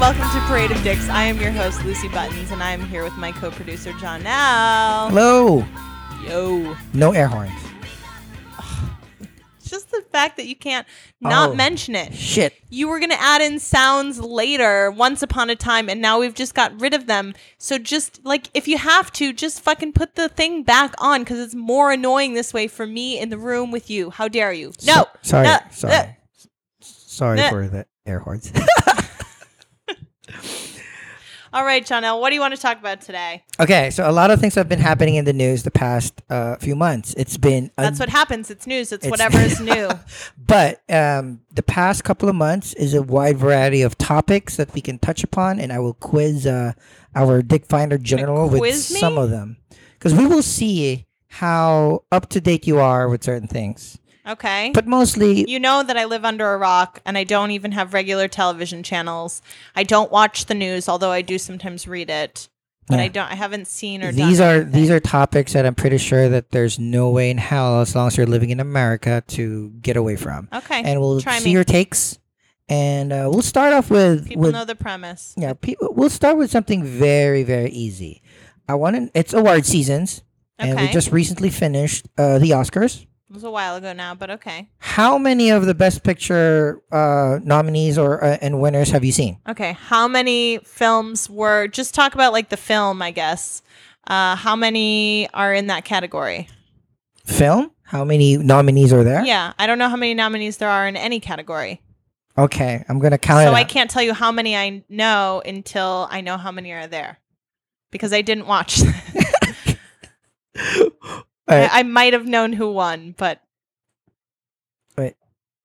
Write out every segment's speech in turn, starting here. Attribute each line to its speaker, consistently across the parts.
Speaker 1: welcome to Parade of Dicks. I am your host, Lucy Buttons, and I am here with my co producer, John Now.
Speaker 2: Hello.
Speaker 1: Yo.
Speaker 2: No air horns.
Speaker 1: It's just the fact that you can't not
Speaker 2: Oh.
Speaker 1: mention it.
Speaker 2: Shit.
Speaker 1: You were going to add in sounds later, once upon a time, and now we've just got rid of them. So just like, if you have to, just fucking put the thing back on because it's more annoying this way for me in the room with you. How dare you? No.
Speaker 2: So- sorry.
Speaker 1: No.
Speaker 2: sorry. Sorry for the air horns.
Speaker 1: All right, Janelle, what do you want to talk about today?
Speaker 2: okay, so a lot of things have been happening in the news the past uh, few months. It's been a-
Speaker 1: That's what happens. It's news. It's,
Speaker 2: It's-
Speaker 1: whatever is new.
Speaker 2: But um, the past couple of months is a wide variety of topics that we can touch upon, and I will quiz uh, our Dick Finder General with
Speaker 1: me?
Speaker 2: some of them because we will see how up to date you are with certain things.
Speaker 1: Okay.
Speaker 2: But mostly,
Speaker 1: You know that I live under a rock and I don't even have regular television channels. I don't watch the news, although I do sometimes read it. But
Speaker 2: Yeah.
Speaker 1: I don't I haven't seen or
Speaker 2: these
Speaker 1: done
Speaker 2: are
Speaker 1: anything.
Speaker 2: these are topics that I'm pretty sure that there's no way in hell, as long as you're living in America, to get away from.
Speaker 1: Okay.
Speaker 2: And we'll
Speaker 1: try
Speaker 2: see
Speaker 1: me.
Speaker 2: your takes, and uh, we'll start off with
Speaker 1: People
Speaker 2: with
Speaker 1: know the premise.
Speaker 2: yeah. People, we'll start with something very very easy. I want to. It's award seasons, and we just recently finished uh, the Oscars.
Speaker 1: It was a while ago now, but okay.
Speaker 2: How many of the Best Picture uh, nominees or uh, and winners have you seen?
Speaker 1: Okay. How many films were just talk about like the film, I guess. Uh how many are in that category?
Speaker 2: Film. How many nominees are there?
Speaker 1: Yeah. I don't know how many nominees there are in any category.
Speaker 2: Okay, I'm gonna count
Speaker 1: So. I can't tell you how many I know until I know how many are there. Because I didn't watch
Speaker 2: right.
Speaker 1: I, I might have known who won, but
Speaker 2: Wait.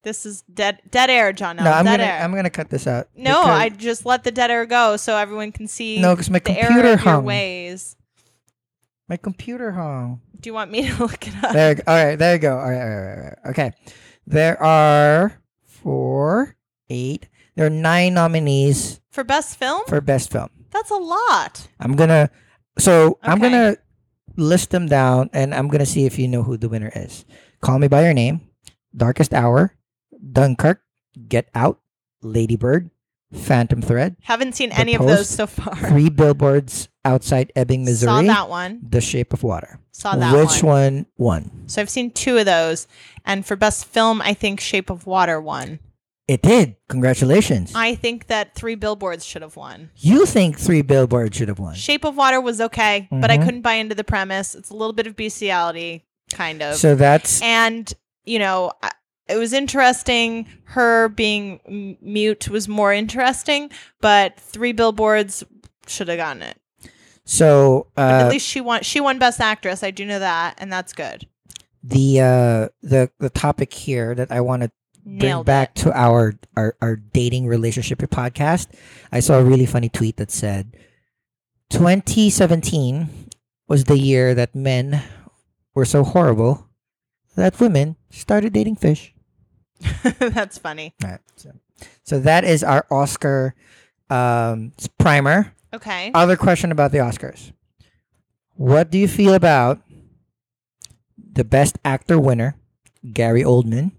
Speaker 1: this is dead dead air, John.
Speaker 2: no, I'm
Speaker 1: dead
Speaker 2: gonna
Speaker 1: air.
Speaker 2: I'm gonna cut this out.
Speaker 1: no,
Speaker 2: because-
Speaker 1: I just let the dead air go so everyone can see
Speaker 2: No, because my
Speaker 1: the error
Speaker 2: computer
Speaker 1: of your
Speaker 2: hung.
Speaker 1: ways.
Speaker 2: My computer hung.
Speaker 1: Do you want me to look it up?
Speaker 2: There. you go. All right. There you go. All right. All right, all right, all right. Okay. There are four, eight. There are nine nominees
Speaker 1: For best film?
Speaker 2: for best film.
Speaker 1: That's a lot.
Speaker 2: I'm gonna. So I'm
Speaker 1: Okay.
Speaker 2: gonna list them down, and I'm gonna see if you know who the winner is. Call Me by Your Name, Darkest Hour, Dunkirk, Get Out, Lady Bird, Phantom Thread,
Speaker 1: Haven't seen
Speaker 2: The
Speaker 1: any of those so far.
Speaker 2: Three Billboards Outside Ebbing, Missouri.
Speaker 1: Saw that one.
Speaker 2: The Shape of Water.
Speaker 1: Saw that
Speaker 2: Which
Speaker 1: one.
Speaker 2: one won?
Speaker 1: So I've seen two of those. And for best film, I think Shape of Water won.
Speaker 2: It did. Congratulations.
Speaker 1: I think that Three Billboards should have won.
Speaker 2: you think Three Billboards should have won?
Speaker 1: Shape of Water was okay, but I
Speaker 2: Mhm.
Speaker 1: couldn't buy into the premise. It's a little bit of bestiality, kind of.
Speaker 2: So that's
Speaker 1: and you know it was interesting her being m- mute was more interesting but three billboards should have gotten it
Speaker 2: so
Speaker 1: but at
Speaker 2: uh,
Speaker 1: least she won she won best actress i do know that and that's good
Speaker 2: the uh, the the topic here that I want to bring back
Speaker 1: it
Speaker 2: to our, our our dating relationship podcast. I saw a really funny tweet that said 2017 was the year that men were so horrible that women started dating fish.
Speaker 1: that's funny
Speaker 2: right. So, so that is our Oscar um, primer.
Speaker 1: okay
Speaker 2: Other question about the Oscars. What do you feel about the best actor winner, Gary Oldman?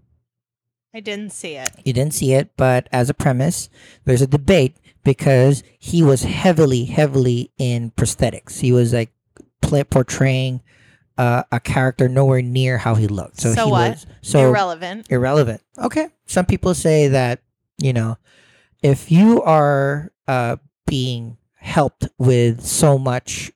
Speaker 1: I didn't see it
Speaker 2: You didn't see it, but as a premise, there's a debate because he was heavily, heavily in prosthetics. He was like play, portraying uh, a character nowhere near how he looked. So,
Speaker 1: So
Speaker 2: he
Speaker 1: what?
Speaker 2: was so
Speaker 1: irrelevant
Speaker 2: irrelevant. Okay. Some people say that, you know, if you are uh, being helped with so much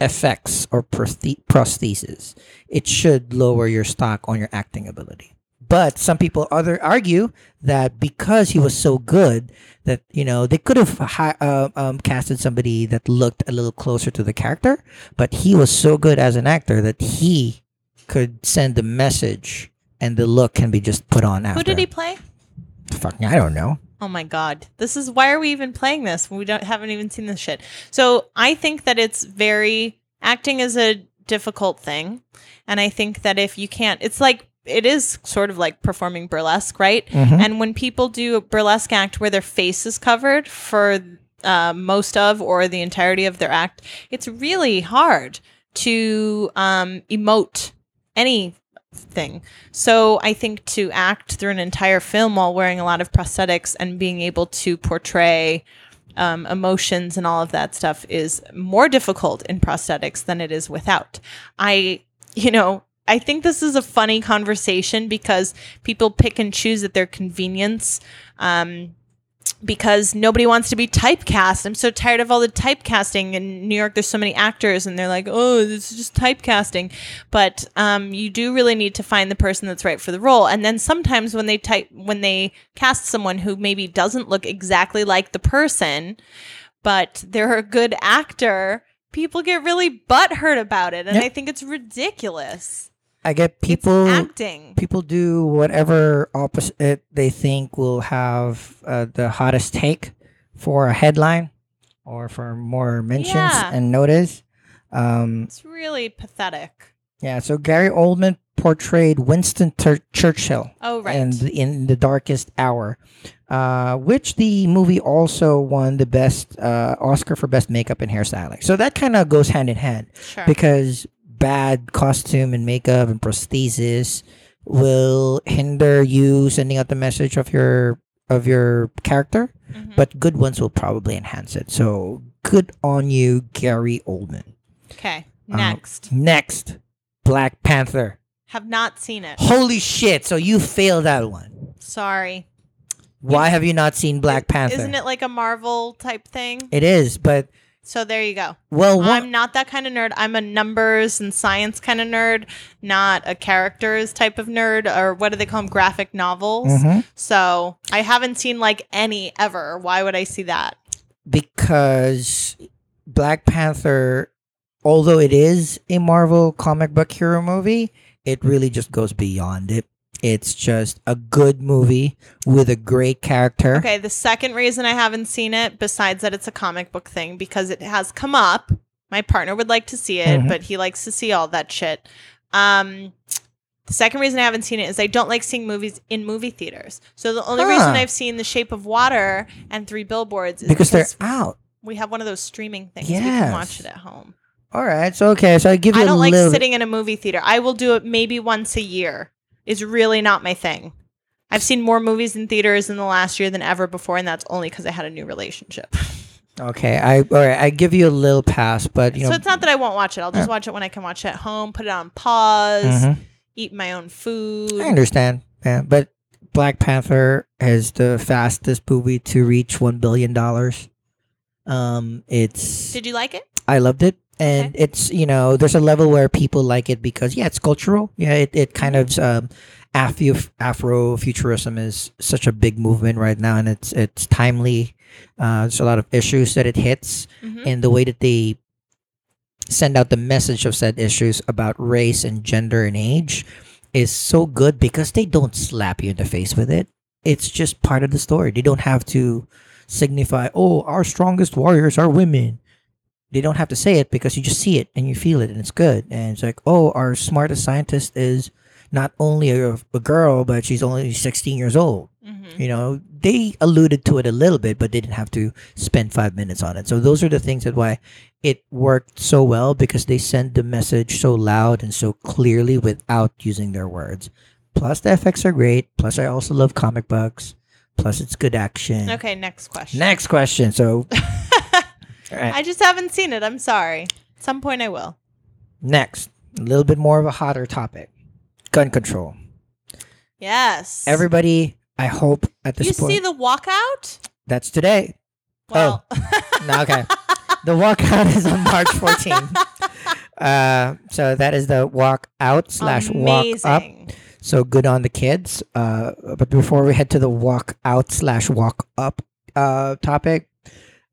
Speaker 2: effects or prosthe- prosthesis, it should lower your stock on your acting ability. But some people other argue that because he was so good that you know they could have hi- uh, um, casted somebody that looked a little closer to the character, but he was so good as an actor that he could send the message and the look can be just put on after.
Speaker 1: who did he play
Speaker 2: Fucking, I don't know.
Speaker 1: Oh my god. This is why are we even playing this? We don't haven't even seen this shit. So I think that it's very acting is a difficult thing. And I think that if you can't it's like it is sort of like performing burlesque, right?
Speaker 2: Mhm.
Speaker 1: And when people do a burlesque act where their face is covered for uh, most of or the entirety of their act, it's really hard to um, emote anything. So I think to act through an entire film while wearing a lot of prosthetics and being able to portray um, emotions and all of that stuff is more difficult in prosthetics than it is without. I, you know, I think this is a funny conversation because people pick and choose at their convenience. Um, because nobody wants to be typecast. I'm so tired of all the typecasting in New York. There's so many actors, and they're like, "Oh, this is just typecasting." But um, you do really need to find the person that's right for the role. And then sometimes when they type, when they cast someone who maybe doesn't look exactly like the person, but they're a good actor, people get really butthurt about it, and
Speaker 2: Yep.
Speaker 1: I think it's ridiculous.
Speaker 2: I get
Speaker 1: It's
Speaker 2: people
Speaker 1: acting.
Speaker 2: people do whatever opposite they think will have uh, the hottest take for a headline or for more mentions
Speaker 1: Yeah.
Speaker 2: and notice. Um,
Speaker 1: It's really pathetic.
Speaker 2: yeah, so Gary Oldman portrayed Winston Churchill
Speaker 1: Oh right.
Speaker 2: and in the darkest hour, uh, which the movie also won the best uh, Oscar for best makeup and hairstyling. So that kind of goes hand in hand
Speaker 1: sure.
Speaker 2: because bad costume and makeup and prosthesis will hinder you sending out the message of your of your character,
Speaker 1: Mhm.
Speaker 2: but good ones will probably enhance it. So good on you, Gary Oldman.
Speaker 1: okay.
Speaker 2: Um,
Speaker 1: Next.
Speaker 2: Next, Black Panther.
Speaker 1: Have not seen it.
Speaker 2: Holy shit! So you failed that one.
Speaker 1: Sorry.
Speaker 2: Why have you not seen Black Panther?
Speaker 1: Isn't it like a Marvel type thing?
Speaker 2: It is, but
Speaker 1: So there you go.
Speaker 2: well,
Speaker 1: I'm not that kind of nerd. I'm a numbers and science kind of nerd, not a characters type of nerd, or what do they call them? Graphic novels.
Speaker 2: Mhm.
Speaker 1: So I haven't seen like any ever. Why would I see that?
Speaker 2: because Black Panther, although it is a Marvel comic book hero movie, it really just goes beyond it. It's just a good movie with a great character.
Speaker 1: Okay, the second reason I haven't seen it, besides that it's a comic book thing, because it has come up. My partner would like to see it,
Speaker 2: Mhm.
Speaker 1: but he likes to see all that shit. Um, the second reason I haven't seen it is I don't like seeing movies in movie theaters. So the only reason I've seen The Shape of Water and Three Billboards is
Speaker 2: Because
Speaker 1: because,
Speaker 2: they're out.
Speaker 1: we have one of those streaming things. We
Speaker 2: Yes.
Speaker 1: can watch it at home.
Speaker 2: All right. So okay. So I give you
Speaker 1: I don't like sitting in a movie theater. I will do it maybe once a year. Is really not my thing. I've seen more movies in theaters in the last year than ever before, and that's only because I had a new relationship.
Speaker 2: okay. I all right. I give you a little pass, but you know.
Speaker 1: so it's not that I won't watch it. I'll just watch it when I can watch it at home, put it on pause,
Speaker 2: Mhm.
Speaker 1: eat my own food.
Speaker 2: I understand. Yeah, but Black Panther is the fastest movie to reach one billion dollars. Um, it's
Speaker 1: Did you like it?
Speaker 2: I loved it. And
Speaker 1: Okay.
Speaker 2: it's you know there's a level where people like it because yeah it's cultural yeah it, it kind of um, Afro Afrofuturism is such a big movement right now and it's it's timely uh, there's a lot of issues that it hits
Speaker 1: Mhm.
Speaker 2: and the way that they send out the message of said issues about race and gender and age is so good because they don't slap you in the face with it. It's just part of the story. They don't have to signify, oh, our strongest warriors are women. They don't have to say it because you just see it and you feel it and it's good. And it's like, oh, our smartest scientist is not only a, a girl, but she's only 16 years old.
Speaker 1: Mhm.
Speaker 2: You know, they alluded to it a little bit, but they didn't have to spend five minutes on it. So those are the things that why it worked so well because they send the message so loud and so clearly without using their words. Plus the effects are great. Plus I also love comic books. Plus it's good action.
Speaker 1: Okay, next question.
Speaker 2: Next question. So right.
Speaker 1: I just haven't seen it. I'm sorry. At some point I will.
Speaker 2: next, a little bit more of a hotter topic. Gun control.
Speaker 1: Yes.
Speaker 2: Everybody, I hope at this
Speaker 1: you
Speaker 2: point
Speaker 1: see the walkout?
Speaker 2: that's today.
Speaker 1: Well,
Speaker 2: No, okay. The walkout is on March 14th. Uh, so that is the walk out slash walk up. So good on the kids. Uh, but before we head to the walk out slash walk up uh, topic,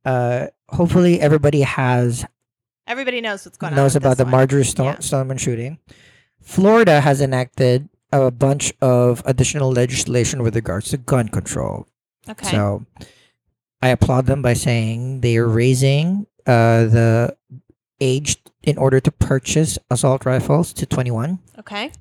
Speaker 2: uh, hopefully everybody has
Speaker 1: Everybody knows what's going on.
Speaker 2: knows about the
Speaker 1: one.
Speaker 2: Marjory Sto-
Speaker 1: Yeah.
Speaker 2: Stoneman shooting. Florida has enacted a bunch of additional legislation with regards to gun control.
Speaker 1: Okay.
Speaker 2: So I applaud them by saying they are raising uh, the age in order to purchase assault rifles to 21.
Speaker 1: okay.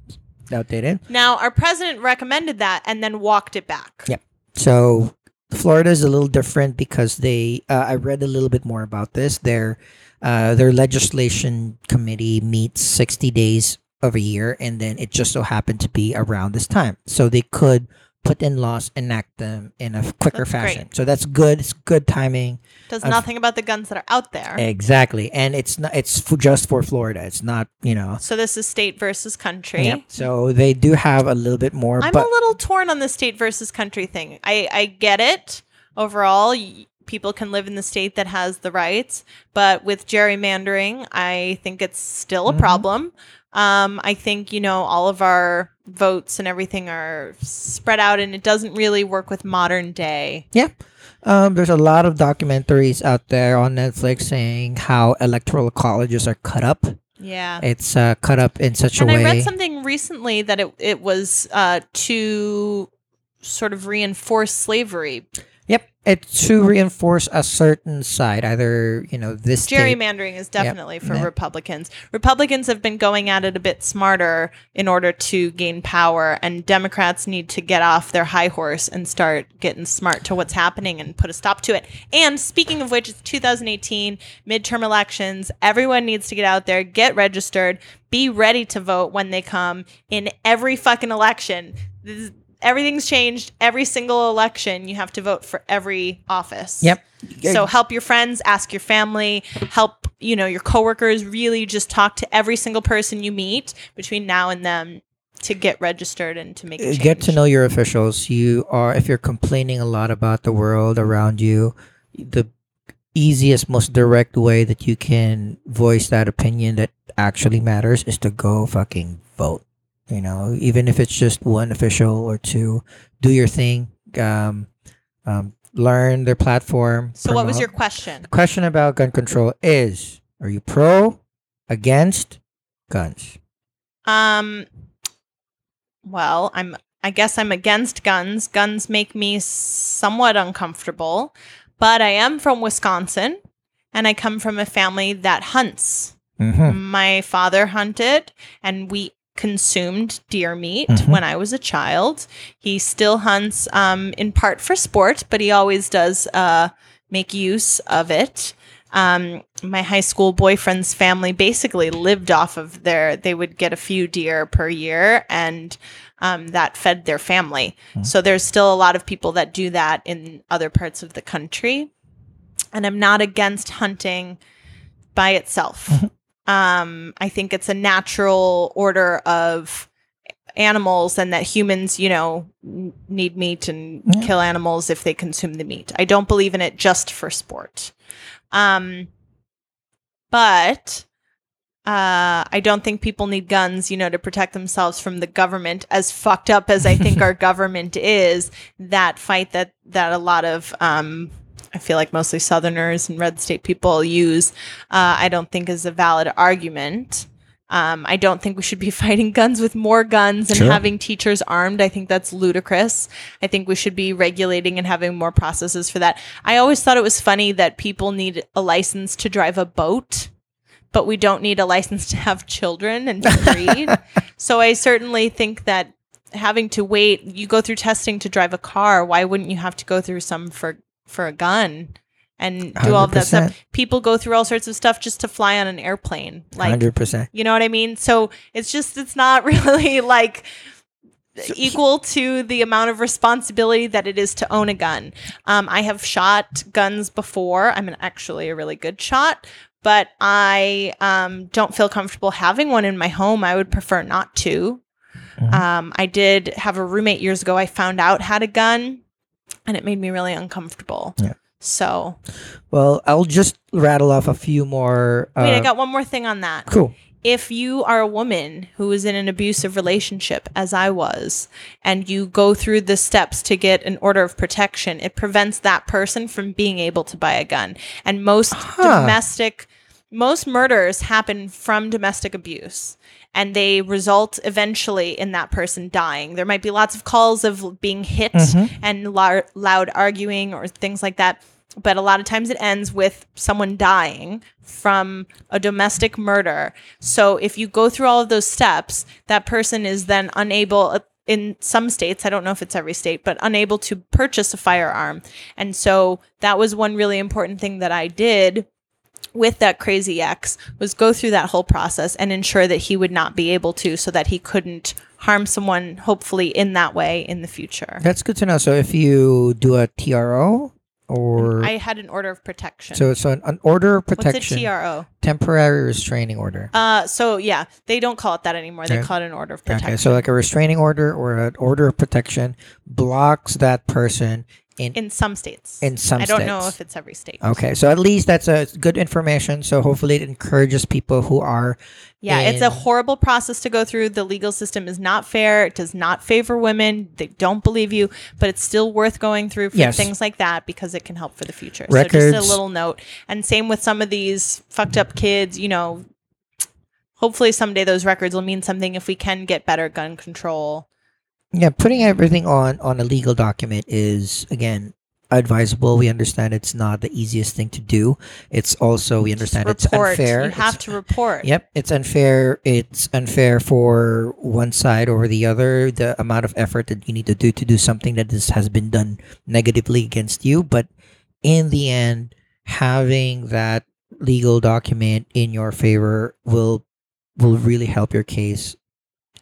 Speaker 2: Outdated.
Speaker 1: Now, our president recommended that and then walked it back.
Speaker 2: Yep. So Florida is a little different because they. Uh, I read a little bit more about this. Their uh, their legislation committee meets 60 days of a year, and then it just so happened to be around this time, so they could put in laws, enact them in a quicker
Speaker 1: That's great.
Speaker 2: fashion. So that's good. It's good timing.
Speaker 1: Does nothing about the guns that are out there.
Speaker 2: Exactly, and it's not. It's for just for Florida. It's not. You know.
Speaker 1: So this is state versus country.
Speaker 2: Yep. So they do have a little bit more,
Speaker 1: I'm
Speaker 2: but
Speaker 1: a little torn on the state versus country thing. I, I get it. Overall, y- people can live in the state that has the rights, but with gerrymandering, I think it's still a
Speaker 2: Mhm.
Speaker 1: problem. Um, I think, you know, all of our votes and everything are spread out and it doesn't really work with modern day.
Speaker 2: um, there's a lot of documentaries out there on Netflix saying how electoral colleges are cut up.
Speaker 1: Yeah.
Speaker 2: It's uh, cut up in such
Speaker 1: and
Speaker 2: a
Speaker 1: I
Speaker 2: way.
Speaker 1: read something recently that it, it was uh, to sort of reinforce slavery.
Speaker 2: Yep, it's to reinforce a certain side, either you know this state.
Speaker 1: Gerrymandering is definitely for
Speaker 2: Yeah.
Speaker 1: Republicans. Republicans have been going at it a bit smarter in order to gain power, and Democrats need to get off their high horse and start getting smart to what's happening and put a stop to it. And speaking of which, it's 2018 midterm elections. Everyone needs to get out there, get registered, be ready to vote when they come in every fucking election. This is- Everything's changed. Every single election, you have to vote for every office.
Speaker 2: Yep.
Speaker 1: So help your friends, ask your family, help, you know, your coworkers, really just talk to every single person you meet between now and then to get registered and to make a
Speaker 2: Uh,
Speaker 1: change.
Speaker 2: get to know your officials. You are if you're complaining a lot about the world around you, the easiest, most direct way that you can voice that opinion that actually matters is to go fucking vote. You know, even if it's just one official or two, do your thing. Um, um, learn their platform.
Speaker 1: So what was your question?
Speaker 2: question about gun control? Is are you pro, against guns?
Speaker 1: Um well, I'm I guess I'm against guns. Guns make me somewhat uncomfortable, but I am from Wisconsin and I come from a family that hunts.
Speaker 2: Mm-hmm.
Speaker 1: My father hunted and we consumed deer meat
Speaker 2: Mhm.
Speaker 1: when I was a child. He still hunts um, in part for sport, but he always does uh, make use of it. Um, my high school boyfriend's family basically lived off of their, they would get a few deer per year and um, that fed their family.
Speaker 2: Mhm.
Speaker 1: So there's still a lot of people that do that in other parts of the country. And I'm not against hunting by itself.
Speaker 2: Mhm.
Speaker 1: Um, I think it's a natural order of animals and that humans, you know, need meat and
Speaker 2: Yeah.
Speaker 1: kill animals if they consume the meat. I don't believe in it just for sport. Um, but uh, I don't think people need guns, you know, to protect themselves from the government. As fucked up as I think our government is, that fight that that a lot of um, I feel like mostly Southerners and red state people use, uh, I don't think is a valid argument. Um, I don't think we should be fighting guns with more guns and
Speaker 2: Sure.
Speaker 1: having teachers armed. I think that's ludicrous. I think we should be regulating and having more processes for that. I always thought it was funny that people need a license to drive a boat, but we don't need a license to have children and to breed. so I certainly think that having to wait, you go through testing to drive a car. Why wouldn't you have to go through some for for a gun and do all of that stuff? People go through all sorts of stuff just to fly on an airplane. Like
Speaker 2: Hundred percent.
Speaker 1: you know what I mean? So it's just it's not really like equal to the amount of responsibility that it is to own a gun. Um, I have shot guns before. I'm an, actually a really good shot, but I um, don't feel comfortable having one in my home. I would prefer not to.
Speaker 2: Mhm.
Speaker 1: Um, I did have a roommate years ago. I found out had a gun, and it made me really uncomfortable.
Speaker 2: Yeah.
Speaker 1: So
Speaker 2: Well, I'll just rattle off a few more. Uh,
Speaker 1: wait, I got one more thing on that.
Speaker 2: cool.
Speaker 1: if you are a woman who is in an abusive relationship, as I was, and you go through the steps to get an order of protection, it prevents that person from being able to buy a gun. And most
Speaker 2: Huh.
Speaker 1: domestic, most murders happen from domestic abuse. And they result eventually in that person dying. There might be lots of calls of being hit
Speaker 2: Mhm.
Speaker 1: and lou- loud arguing or things like that. But a lot of times it ends with someone dying from a domestic murder. So if you go through all of those steps, that person is then unable, uh, in some states, I don't know if it's every state, but unable to purchase a firearm. And so that was one really important thing that I did with that crazy ex was go through that whole process and ensure that he would not be able to so that he couldn't harm someone hopefully in that way in the future.
Speaker 2: That's good to know. So if you do a TRO or
Speaker 1: I had an order of protection.
Speaker 2: so it's an, an order of protection.
Speaker 1: What's a TRO?
Speaker 2: temporary restraining order.
Speaker 1: Uh, so yeah, they don't call it that anymore. They
Speaker 2: Okay.
Speaker 1: call it an order of protection.
Speaker 2: Okay, so like a restraining order or an order of protection blocks that person in
Speaker 1: in some states.
Speaker 2: in some
Speaker 1: I don't know if it's every state.
Speaker 2: Okay, so at least that's a good information. So hopefully it encourages people who are
Speaker 1: Yeah, it's a horrible process to go through. The legal system is not fair. It does not favor women. They don't believe you, but it's still worth going through for
Speaker 2: Yes.
Speaker 1: things like that because it can help for the future. so just
Speaker 2: Records-
Speaker 1: a little note. And same with some of these fucked up kids, you know, hopefully someday those records will mean something if we can get better gun control.
Speaker 2: Yeah putting everything on on a legal document is again advisable. We understand it's not the easiest thing to do. It's also we understand it's unfair.
Speaker 1: You have
Speaker 2: It's-
Speaker 1: to report.
Speaker 2: Yep, it's unfair. It's unfair for one side over the other. The amount of effort that you need to do to do something that is, has been done negatively against you, but in the end, having that legal document in your favor will will really help your case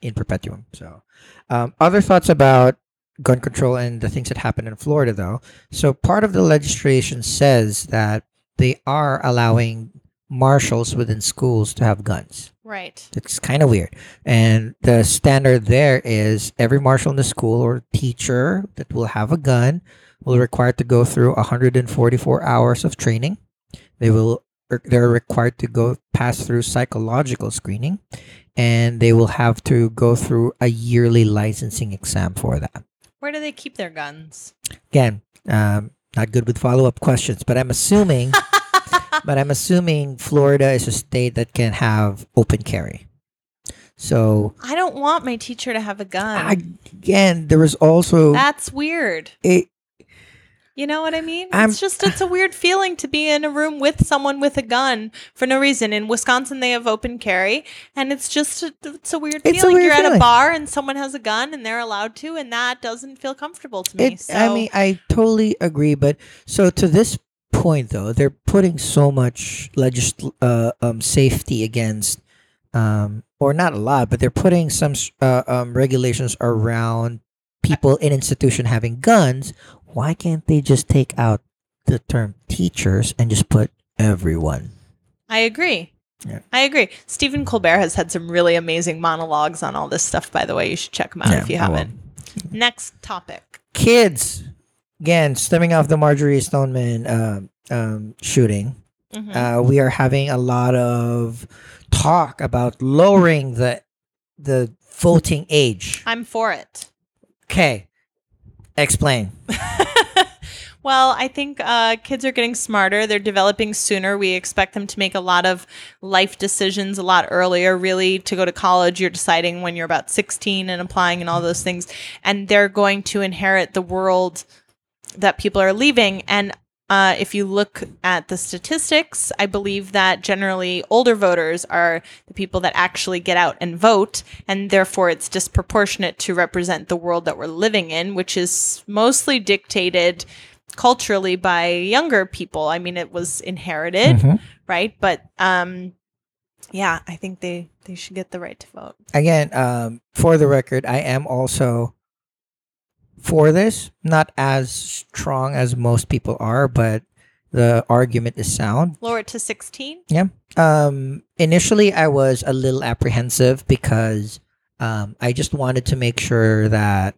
Speaker 2: in perpetuum. So, um, other thoughts about gun control and the things that happened in Florida, though. So, part of the legislation says that they are allowing marshals within schools to have guns.
Speaker 1: Right.
Speaker 2: It's kind of weird. And the standard there is every marshal in the school or teacher that will have a gun will require to go through 144 hours of training. They will they're required to go pass through psychological screening and they will have to go through a yearly licensing exam for that.
Speaker 1: Where do they keep their guns?
Speaker 2: Again, um, not good with follow-up questions, but I'm assuming but I'm assuming Florida is a state that can have open carry. So
Speaker 1: I don't want my teacher to have a gun.
Speaker 2: again, there is also
Speaker 1: That's weird.
Speaker 2: it,
Speaker 1: You know what I mean?
Speaker 2: I'm-
Speaker 1: it's just it's a weird feeling to be in a room with someone with a gun for no reason. In Wisconsin, they have open carry, and it's just a, it's a weird
Speaker 2: It's a
Speaker 1: feeling.
Speaker 2: weird
Speaker 1: You're at a bar and someone has a gun and they're allowed to, and that doesn't feel comfortable to me.
Speaker 2: it
Speaker 1: so
Speaker 2: I mean, I totally agree. But so to this point, though, they're putting so much legis- uh, um, safety against, um, or not a lot, but they're putting some uh, um, regulations around people in institution having guns. Why can't they just take out the term teachers and just put everyone?
Speaker 1: I agree.
Speaker 2: Yeah.
Speaker 1: I agree. Stephen Colbert has had some really amazing monologues on all this stuff. By the way, you should check them out
Speaker 2: Yeah,
Speaker 1: if you haven't. Next topic.
Speaker 2: kids again stemming off the marjory stoneman um, um, shooting
Speaker 1: Mhm.
Speaker 2: uh, we are having a lot of talk about lowering the the voting age
Speaker 1: I'm for it.
Speaker 2: okay explain
Speaker 1: well, I think uh, kids are getting smarter. They're developing sooner. We expect them to make a lot of life decisions a lot earlier. Really, to go to college, you're deciding when you're about 16 and applying and all those things. And they're going to inherit the world that people are leaving. And uh, if you look at the statistics, I believe that generally older voters are the people that actually get out and vote, and therefore it's disproportionate to represent the world that we're living in, which is mostly dictated culturally by younger people. I mean, it was inherited,
Speaker 2: Mhm.
Speaker 1: right? But um, yeah, I think they they should get the right to vote.
Speaker 2: again um, for the record i am also for this not as strong as most people are but the argument is sound
Speaker 1: Lower it to 16. Yeah.
Speaker 2: Um, initially, I was a little apprehensive because um, I just wanted to make sure that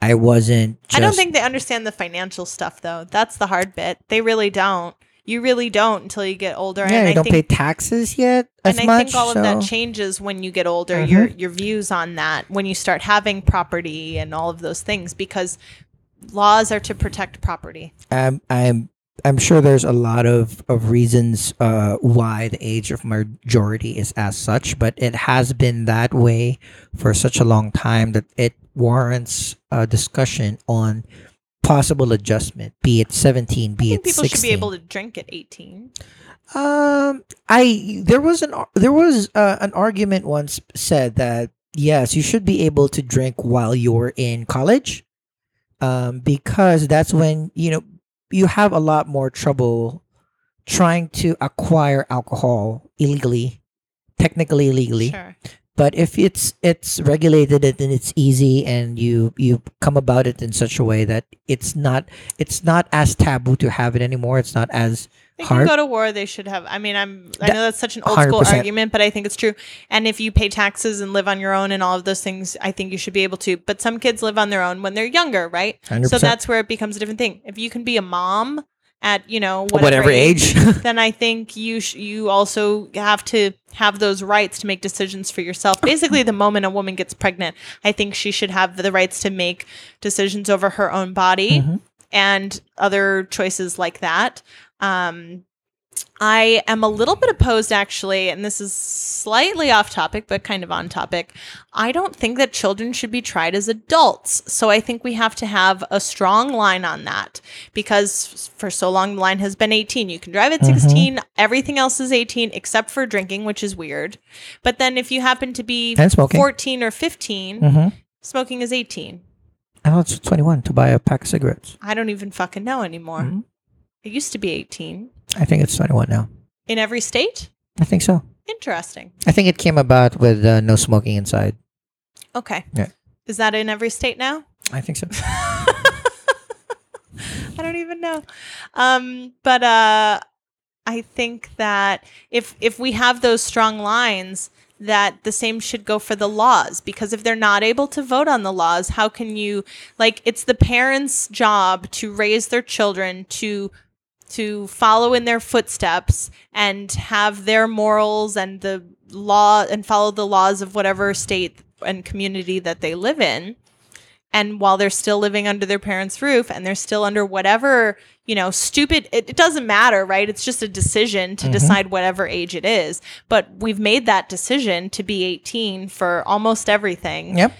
Speaker 2: I wasn't. Just,
Speaker 1: I don't think they understand the financial stuff though. That's the hard bit. They really don't. You really don't until you get older.
Speaker 2: Yeah,
Speaker 1: and
Speaker 2: I
Speaker 1: I
Speaker 2: don't
Speaker 1: think,
Speaker 2: pay taxes yet as
Speaker 1: and I
Speaker 2: much.
Speaker 1: think all of that changes when you get older.
Speaker 2: Mhm.
Speaker 1: Your your views on that when you start having property and all of those things because laws are to protect property.
Speaker 2: I'm I'm I'm sure there's a lot of of reasons uh, why the age of majority is as such, but it has been that way for such a long time that it warrants a discussion on possible adjustment, be it 17,
Speaker 1: I
Speaker 2: be
Speaker 1: think
Speaker 2: it
Speaker 1: people
Speaker 2: 16.
Speaker 1: should be able to drink at 18.
Speaker 2: Um, I there was an there was uh, an argument once said that yes, you should be able to drink while you're in college, um, because that's when you know you have a lot more trouble trying to acquire alcohol illegally, technically illegally.
Speaker 1: Sure.
Speaker 2: But if it's it's regulated and it's easy and you you come about it in such a way that it's not it's not as taboo to have it anymore. It's not as
Speaker 1: They
Speaker 2: hard.
Speaker 1: can go to war. They should have. I mean, I'm. I know that's such an old school
Speaker 2: 100%.
Speaker 1: argument, but I think it's true. And if you pay taxes and live on your own and all of those things, I think you should be able to. But some kids live on their own when they're younger, right?
Speaker 2: 100%.
Speaker 1: So that's where it becomes a different thing. If you can be a mom at you know whatever,
Speaker 2: whatever age.
Speaker 1: then I think you sh- you also have to have those rights to make decisions for yourself. Basically, the moment a woman gets pregnant, I think she should have the rights to make decisions over her own body
Speaker 2: Mhm.
Speaker 1: and other choices like that. Um, I am a little bit opposed, actually, and this is slightly off topic, but kind of on topic. I don't think that children should be tried as adults. So I think we have to have a strong line on that because for so long the line has been 18. You can drive at 16, everything else is 18 except for drinking, which is weird. But then if you happen to be 14 or 15,
Speaker 2: hmm
Speaker 1: smoking is 18.
Speaker 2: I thought it's 21 to buy a pack of cigarettes.
Speaker 1: I don't even fucking know anymore.
Speaker 2: Mhm.
Speaker 1: It used to be 18
Speaker 2: I think it's 21 now.
Speaker 1: in every state.
Speaker 2: I think so.
Speaker 1: Interesting.
Speaker 2: I think it came about with uh, no smoking inside.
Speaker 1: Okay.
Speaker 2: Yeah.
Speaker 1: Is that in every state now?
Speaker 2: I think so.
Speaker 1: I don't even know. Um, but uh, I think that if if we have those strong lines, that the same should go for the laws because if they're not able to vote on the laws, how can you like it's the parents' job to raise their children to to follow in their footsteps and have their morals and the law and follow the laws of whatever state and community that they live in and while they're still living under their parents' roof and they're still under whatever, you know, stupid, it, it doesn't matter, right? It's just a decision to
Speaker 2: Mhm.
Speaker 1: decide whatever age it is. But we've made that decision to be 18 for almost everything.
Speaker 2: Yep.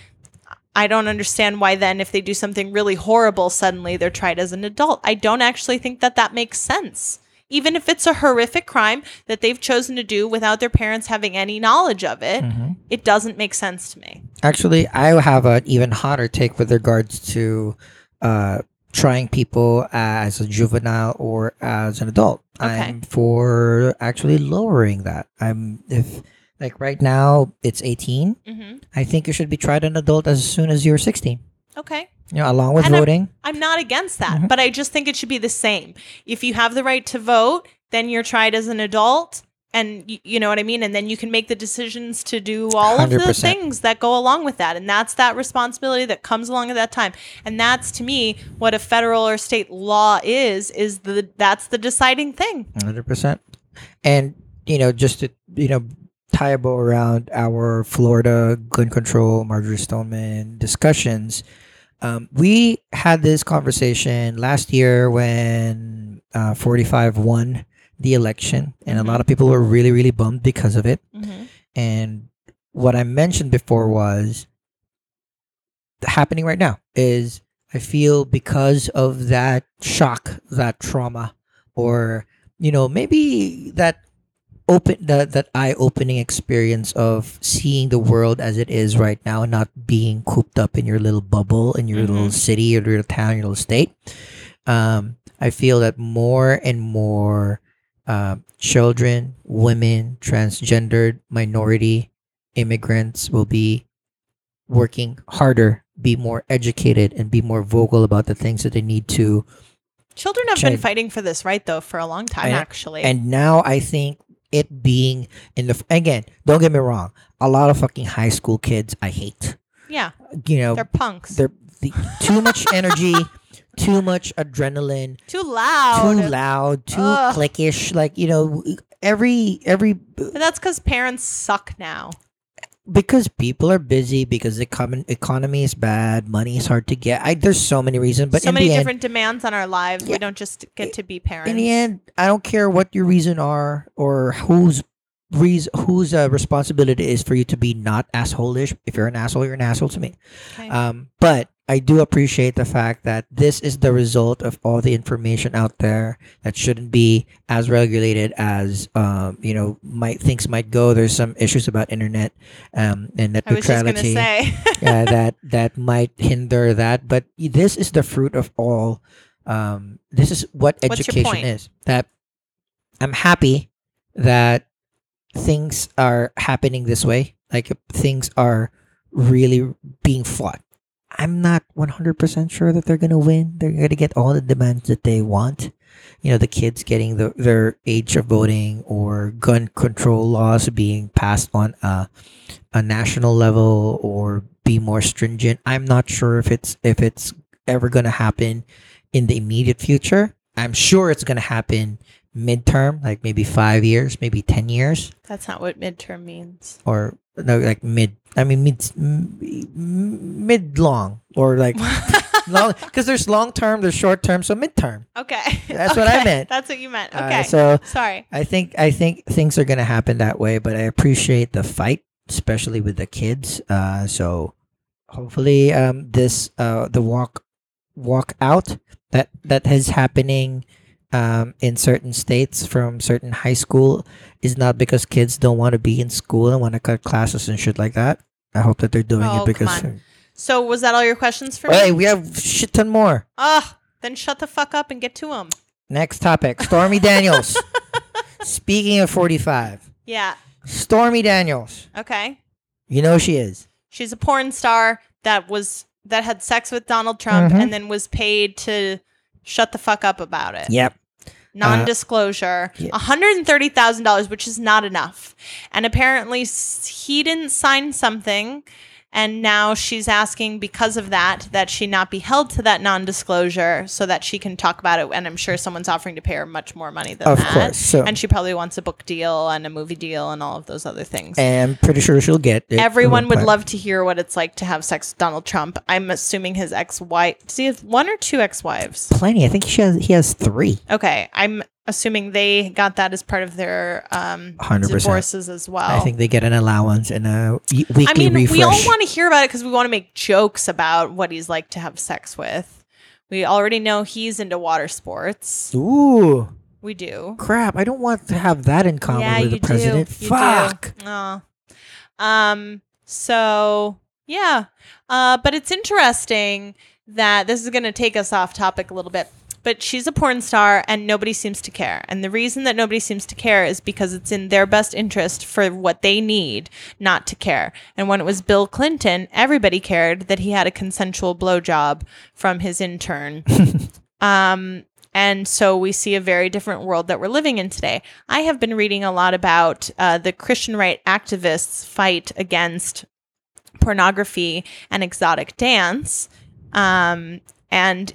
Speaker 1: I don't understand why then, if they do something really horrible, suddenly they're tried as an adult. I don't actually think that that makes sense. Even if it's a horrific crime that they've chosen to do without their parents having any knowledge of it,
Speaker 2: Mhm.
Speaker 1: it doesn't make sense to me.
Speaker 2: Actually, I have an even hotter take with regards to uh, trying people as a juvenile or as an adult.
Speaker 1: Okay.
Speaker 2: I'm for actually lowering that. I'm if like right now it's 18.
Speaker 1: hmm
Speaker 2: I think you should be tried an adult as soon as you're 16.
Speaker 1: Okay.
Speaker 2: You know, along with
Speaker 1: And I'm-
Speaker 2: voting.
Speaker 1: I'm not against that,
Speaker 2: Mhm.
Speaker 1: but I just think it should be the same. If you have the right to vote, then you're tried as an adult. And you, you know what I mean? And then you can make the decisions to do all of the things that go along with that. And that's that responsibility that comes along at that time. And that's to me what a federal or state law is, is the that's the deciding thing.
Speaker 2: 100%. And, you know, just to, you know, tie a bow around our Florida gun control, Marjory Stoneman discussions, um, we had this conversation last year when uh, 45 won the election, and a lot of people were really, really bummed because of it.
Speaker 1: Mm-hmm.
Speaker 2: And what I mentioned before was happening right now is I feel because of that shock, that trauma, or you know maybe that open that that eye opening experience of seeing the world as it is right now, and not being cooped up in your little bubble, in your little
Speaker 1: Mhm.
Speaker 2: city, or your little town, your little state. Um, I feel that more and more uh, children, women, transgendered, minority, immigrants will be working harder, be more educated, and be more vocal about the things that they need to.
Speaker 1: Children have been fighting for this right though for a long time,
Speaker 2: I
Speaker 1: actually.
Speaker 2: And now I think it being in the again, don't get me wrong, a lot of fucking high school kids I hate.
Speaker 1: yeah,
Speaker 2: You know,
Speaker 1: they're punks.
Speaker 2: they're the, too much energy, too much adrenaline,
Speaker 1: too loud.
Speaker 2: too loud, too
Speaker 1: Ugh.
Speaker 2: cliquish. Like you know, every every
Speaker 1: But that's because parents suck now.
Speaker 2: Because people are busy because the common economy is bad, money is hard to get. I, there's so many reasons, but
Speaker 1: so
Speaker 2: in
Speaker 1: many
Speaker 2: the end,
Speaker 1: different demands on our lives. We don't just get to be parents.
Speaker 2: in the end, I don't care what your reason are or whose reason whose uh, responsibility it is for you to be not assholeish. If you're an asshole, you're an asshole to me.
Speaker 1: Okay.
Speaker 2: Um, but I do appreciate the fact that this is the result of all the information out there that shouldn't be as regulated as um, you know might things might go. There's some issues about internet um, and net
Speaker 1: I was just
Speaker 2: neutrality
Speaker 1: say.
Speaker 2: uh, that that might hinder that. But this is the fruit of all. Um, this is what education is. That I'm happy that things are happening this way. Like things are really being fought. I'm not 100% sure that they're going to win. They're going to get all the demands that they want. You know, the kids getting the, their age of voting or gun control laws being passed on a, a national level or be more stringent. I'm not sure if it's if it's ever going to happen in the immediate future. I'm sure it's going to happen midterm, like maybe 5 years, maybe 10 years
Speaker 1: That's not what midterm means.
Speaker 2: or no like mid I mean mid mid long or like long because there's long term, there's short term, so midterm.
Speaker 1: okay.
Speaker 2: That's what I meant.
Speaker 1: That's what you meant.
Speaker 2: Uh,
Speaker 1: Okay.
Speaker 2: so
Speaker 1: Sorry.
Speaker 2: I think I think things are gonna happen that way, but I appreciate the fight, especially with the kids. Uh, so hopefully, um, this uh the walk walk out that that is happening um in certain states from certain high school is not because kids don't want to be in school and want to cut classes and shit like that. I hope that they're doing
Speaker 1: Oh,
Speaker 2: it because
Speaker 1: So was that all your questions for
Speaker 2: hey,
Speaker 1: me?
Speaker 2: we have shit ton more.
Speaker 1: Ugh. Then shut the fuck up and get to them.
Speaker 2: Next topic, Stormy Daniels. Speaking of 45,
Speaker 1: Yeah.
Speaker 2: Stormy Daniels.
Speaker 1: Okay.
Speaker 2: You know who she is.
Speaker 1: She's a porn star that was that had sex with Donald Trump
Speaker 2: Mhm.
Speaker 1: and then was paid to shut the fuck up about it.
Speaker 2: Yep.
Speaker 1: Uh,
Speaker 2: yeah.
Speaker 1: hundred and thirty thousand dollars, which is not enough. And apparently, he didn't sign something, and now she's asking because of that that she not be held to that non-disclosure, so that she can talk about it. And I'm sure someone's offering to pay her much more money than
Speaker 2: Of
Speaker 1: that.
Speaker 2: course. So,
Speaker 1: And she probably wants a book deal and a movie deal and all of those other things.
Speaker 2: and I'm pretty sure she'll get it.
Speaker 1: Everyone would love to hear what it's like to have sex with Donald Trump. I'm assuming his ex-wife. Does he have one or two ex-wives?
Speaker 2: plenty. I think she has. He has three.
Speaker 1: Okay, I'm assuming they got that as part of their um,
Speaker 2: 100%.
Speaker 1: divorces as well.
Speaker 2: I think they get an allowance and a weekly
Speaker 1: I mean,
Speaker 2: refresh.
Speaker 1: we all want to hear about it because we want to make jokes about what he's like to have sex with. We already know he's into water sports.
Speaker 2: Ooh,
Speaker 1: We do.
Speaker 2: crap! I don't want to have that in common
Speaker 1: yeah,
Speaker 2: with the president.
Speaker 1: do.
Speaker 2: Fuck.
Speaker 1: Aw. Um. So yeah. Uh. But it's interesting that this is going to take us off topic a little bit. But she's a porn star, and nobody seems to care. And the reason that nobody seems to care is because it's in their best interest for what they need not to care. And when it was Bill Clinton, everybody cared that he had a consensual blowjob from his intern. Um, and so we see a very different world that we're living in today. I have been reading a lot about uh, the Christian right activists' fight against pornography and exotic dance. Um, and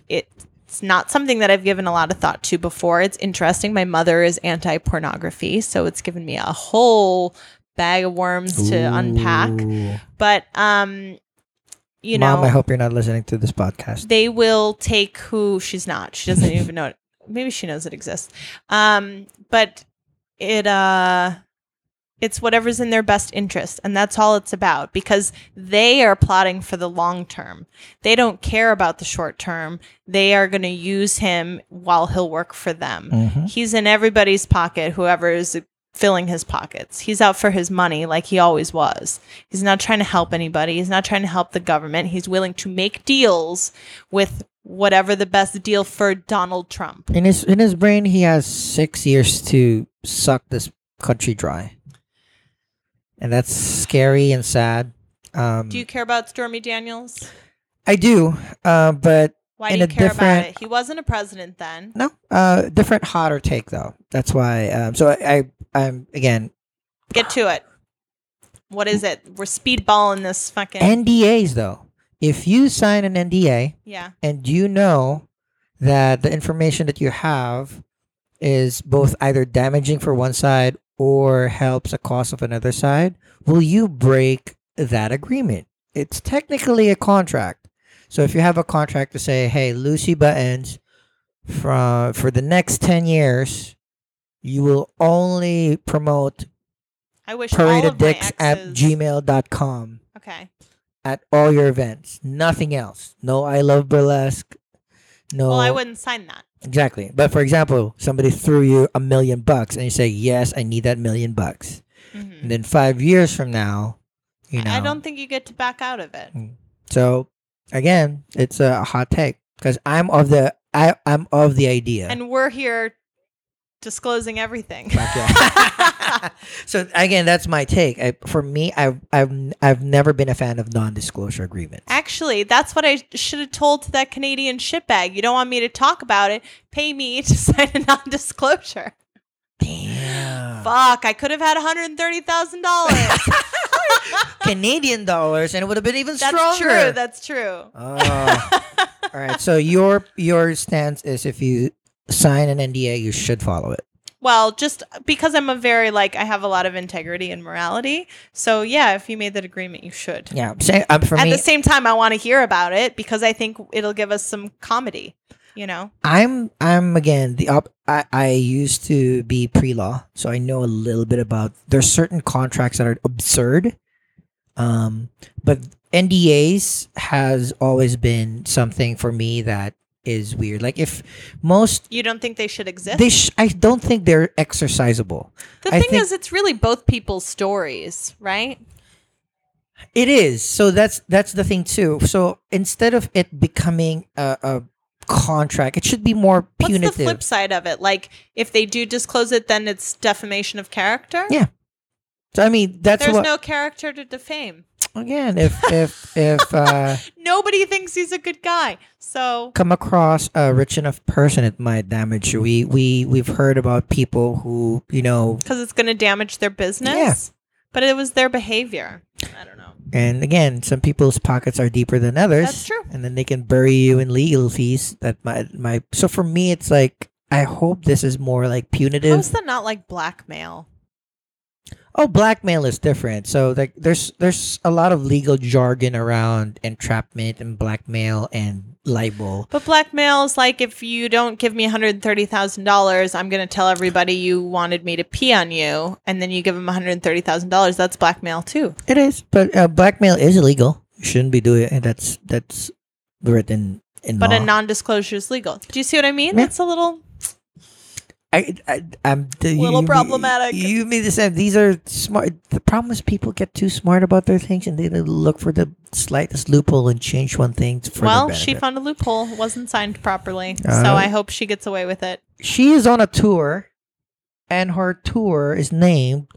Speaker 1: it's not something that I've given a lot of thought to before. It's interesting. My mother is anti pornography, so it's given me a whole bag of worms to unpack. But, um, you
Speaker 2: Mom,
Speaker 1: know, Mom,
Speaker 2: I hope you're not listening to this podcast.
Speaker 1: they will take who she's not. She doesn't even know it. Maybe she knows it exists. Um, but it uh it's whatever's in their best interest and that's all it's about because they are plotting for the long term. They don't care about the short term. They are going to use him while he'll work for them.
Speaker 2: Mhm.
Speaker 1: He's in everybody's pocket, whoever is filling his pockets. He's out for his money like he always was. He's not trying to help anybody. He's not trying to help the government. He's willing to make deals with whatever the best deal for Donald Trump.
Speaker 2: In his in his brain, he has six years to suck this country dry, and that's scary and sad. Um,
Speaker 1: Do you care about Stormy Daniels?
Speaker 2: I do, uh, but
Speaker 1: Why do you care about it? He wasn't a president then.
Speaker 2: no, uh, different, hotter take though. That's why. Um, so I, I, I'm again
Speaker 1: Get to it. What is it? We're speedballing this fucking
Speaker 2: NDAs though. If you sign an NDA
Speaker 1: yeah.
Speaker 2: and you know that the information that you have is both either damaging for one side or helps a cause of another side, will you break that agreement? It's technically a contract. So if you have a contract to say, "Hey, Lucy Buttons, from for the next ten years, you will only promote
Speaker 1: I wish all
Speaker 2: Parade
Speaker 1: of
Speaker 2: Dicks at gmail.com
Speaker 1: Okay.
Speaker 2: at all your events. Nothing else. No I love burlesque. No
Speaker 1: Well, I wouldn't sign that.
Speaker 2: Exactly. But for example, somebody threw you a million bucks and you say, Yes, I need that million bucks.
Speaker 1: Mhm.
Speaker 2: And then five years from now, you know
Speaker 1: I don't think you get to back out of it.
Speaker 2: so again, it's a hot take. Because I'm of the I, I'm of the idea.
Speaker 1: And we're here disclosing everything.
Speaker 2: Yeah. so again, that's my take. I, for me, I've I've I've never been a fan of non-disclosure agreements.
Speaker 1: Actually, that's what I should have told to that Canadian shitbag. You don't want me to talk about it. Pay me to sign a non-disclosure.
Speaker 2: Damn.
Speaker 1: Fuck, I could have had $130,000.
Speaker 2: Canadian dollars, and it would have been even
Speaker 1: That's
Speaker 2: stronger.
Speaker 1: That's true. That's true.
Speaker 2: Oh. All right. So your your stance is if you sign an NDA, you should follow it.
Speaker 1: Well, just because I'm a very like I have a lot of integrity and morality. So yeah, if you made that agreement, you should.
Speaker 2: Yeah. Say, um, for
Speaker 1: At
Speaker 2: me,
Speaker 1: the same time, I want to hear about it because I think it'll give us some comedy. You know,
Speaker 2: I'm I'm again the op- I I used to be pre-law, so I know a little bit about there's certain contracts that are absurd. Um but NDAs has always been something for me that is weird. Like if most
Speaker 1: you don't think they should exist.
Speaker 2: they sh- I don't think they're exercisable.
Speaker 1: the
Speaker 2: I
Speaker 1: thing
Speaker 2: think-
Speaker 1: is, it's really both people's stories, right?
Speaker 2: It is. So that's that's the thing too. So instead of it becoming a, a contract, it should be more punitive.
Speaker 1: What's the flip side of it? Like, if they do disclose it, then it's defamation of character.
Speaker 2: Yeah. So I mean, that's
Speaker 1: There's
Speaker 2: what
Speaker 1: no character to defame.
Speaker 2: again. If if if uh,
Speaker 1: Nobody thinks he's a good guy. So
Speaker 2: come across a rich enough person, it might damage you. We we we've heard about people who you know,
Speaker 1: because it's going to damage their business.
Speaker 2: Yeah.
Speaker 1: But it was their behavior. I don't know.
Speaker 2: and again, some people's pockets are deeper than others.
Speaker 1: That's true.
Speaker 2: And then they can bury you in legal fees. That might my so for me, it's like I hope this is more like punitive.
Speaker 1: How is that not like blackmail?
Speaker 2: Oh, blackmail is different. So like there's there's a lot of legal jargon around entrapment and blackmail and libel.
Speaker 1: But blackmail is like if you don't give me $130,000, I'm going to tell everybody you wanted me to pee on you, and then you give them $130,000. That's blackmail too.
Speaker 2: It is, but uh, blackmail is illegal. You shouldn't be doing it. That's that's written in
Speaker 1: But
Speaker 2: law.
Speaker 1: a non disclosure is legal. Do you see what I mean?
Speaker 2: Yeah.
Speaker 1: That's a little.
Speaker 2: I, I, I'm the,
Speaker 1: Little
Speaker 2: you-
Speaker 1: problematic.
Speaker 2: You mean the same? These are smart. The problem is people get too smart about their things and they look for the slightest loophole and change one thing for
Speaker 1: well, she found a loophole. It wasn't signed properly.
Speaker 2: Uh,
Speaker 1: so I hope she gets away with it.
Speaker 2: she is on a tour, and her tour is named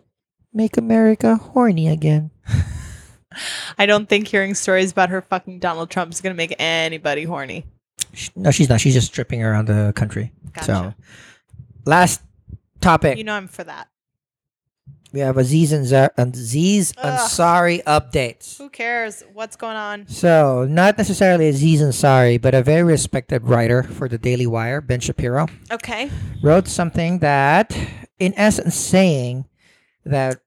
Speaker 2: "Make America Horny Again."
Speaker 1: I don't think hearing stories about her fucking Donald Trump is going to make anybody horny.
Speaker 2: No, she's not. She's just stripping around the country.
Speaker 1: Gotcha.
Speaker 2: So, last topic.
Speaker 1: You know I'm for that.
Speaker 2: we have Aziz and Zar- Aziz
Speaker 1: Ugh.
Speaker 2: Ansari updates.
Speaker 1: Who cares? What's going on?
Speaker 2: So, not necessarily Aziz Ansari, but a very respected writer for the Daily Wire, Ben Shapiro,
Speaker 1: Okay.
Speaker 2: wrote something that, in essence, saying that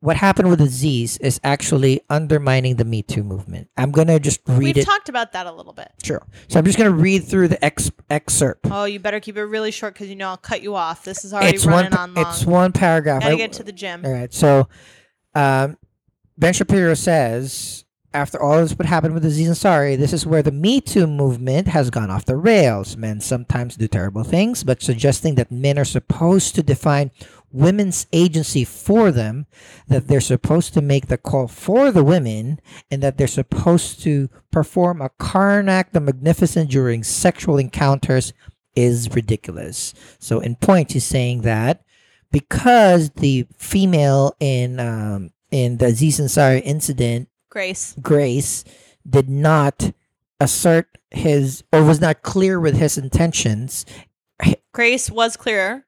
Speaker 2: what happened with Aziz is actually undermining the Me Too movement. I'm gonna just read
Speaker 1: We've
Speaker 2: it.
Speaker 1: talked about that a little bit.
Speaker 2: sure. So I'm just gonna read through the ex- excerpt.
Speaker 1: Oh, you better keep it really short because you know I'll cut you off. This is already
Speaker 2: It's one.
Speaker 1: running on long.
Speaker 2: It's one paragraph.
Speaker 1: Gotta
Speaker 2: I-
Speaker 1: get to the gym.
Speaker 2: All right. So, um, Ben Shapiro says, after all this what happened with Aziz Ansari, this is where the Me Too movement has gone off the rails. Men sometimes do terrible things, but suggesting that men are supposed to define women's agency for them, that they're supposed to make the call for the women, and that they're supposed to perform a Carnac the Magnificent during sexual encounters is ridiculous. So, in point, he's saying that because the female in um, in the Aziz Ansari incident,
Speaker 1: Grace.
Speaker 2: Grace, did not assert his or was not clear with his intentions.
Speaker 1: Grace was clear.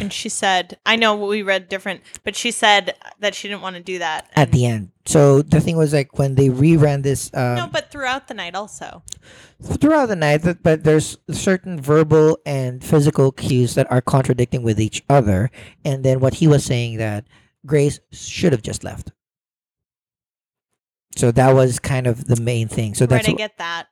Speaker 1: And she said, I know we read different, but she said that she didn't want to do that.
Speaker 2: At the end, so the thing was like when they reran this um,
Speaker 1: no, but throughout the night also.
Speaker 2: throughout the night, that- but there's certain verbal and physical cues that are contradicting with each other. And then what he was saying that Grace should have just left. So that was kind of the main thing. So that's
Speaker 1: I
Speaker 2: wh-
Speaker 1: get that.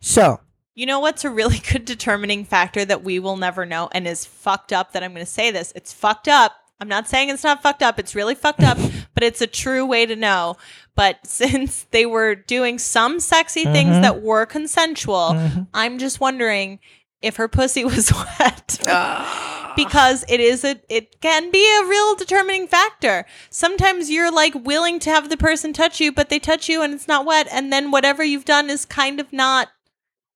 Speaker 2: so
Speaker 1: You know what's a really good determining factor that we will never know and is fucked up that I'm going to say this? It's fucked up. I'm not saying it's not fucked up. It's really fucked up, but it's a true way to know. But since they were doing some sexy things
Speaker 2: Mhm.
Speaker 1: that were consensual,
Speaker 2: Mhm.
Speaker 1: I'm just wondering if her pussy was wet. because it is a it can be a real determining factor. Sometimes you're like willing to have the person touch you, but they touch you and it's not wet, and then whatever you've done is kind of not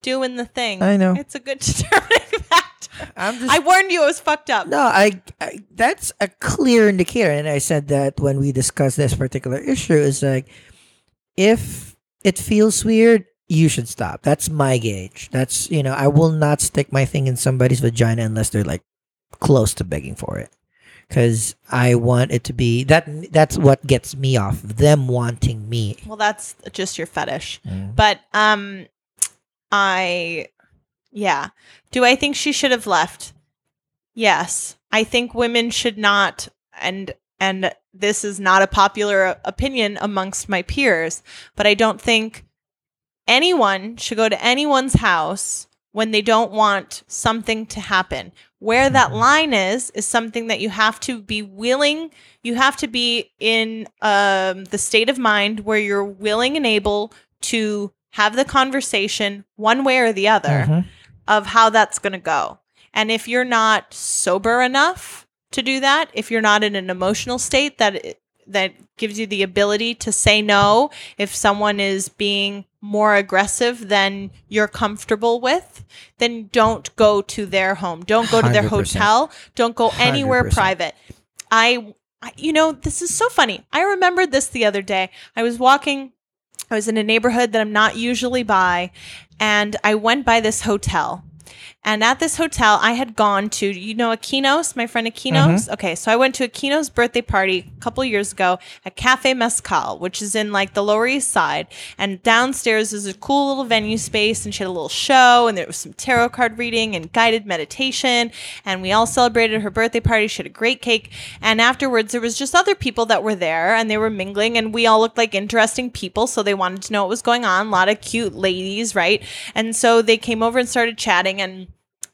Speaker 1: doing the thing.
Speaker 2: I know.
Speaker 1: It's a good determining factor.
Speaker 2: I'm just
Speaker 1: I warned you it was fucked up.
Speaker 2: No, I, I that's a clear indicator, and I said that when we discussed this particular issue is like, if it feels weird, you should stop. That's my gauge. That's you know, I will not stick my thing in somebody's vagina unless they're like close to begging for it, because I want it to be that. That's what gets me off. Them wanting me.
Speaker 1: Well, that's just your fetish.
Speaker 2: Mm.
Speaker 1: But um I yeah. Do I think she should have left? Yes. I think women should not and and this is not a popular opinion amongst my peers, but I don't think anyone should go to anyone's house when they don't want something to happen. Where that
Speaker 2: Mhm.
Speaker 1: line is is something that you have to be willing, you have to be in um, the state of mind where you're willing and able to have the conversation one way or the other
Speaker 2: Mhm.
Speaker 1: of how that's going to go. And if you're not sober enough to do that, if you're not in an emotional state that that gives you the ability to say no if someone is being more aggressive than you're comfortable with, then don't go to their home. Don't go to their
Speaker 2: 100%.
Speaker 1: hotel. Don't go anywhere
Speaker 2: 100%.
Speaker 1: private. I, I you know, this is so funny. I remembered this the other day. I was walking I was in a neighborhood that I'm not usually by, and I went by this hotel. And at this hotel, I had gone to, you know, Aquinos, my friend Aquinos. Mm-hmm. Okay, so I went to Aquinos' birthday party a couple years ago at Cafe Mezcal, which is in like the Lower East Side. And downstairs is a cool little venue space, and she had a little show, and there was some tarot card reading and guided meditation. And we all celebrated her birthday party. She had a great cake. And afterwards, there was just other people that were there, and they were mingling, and we all looked like interesting people. So they wanted to know what was going on. A lot of cute ladies, right? And so they came over and started chatting, and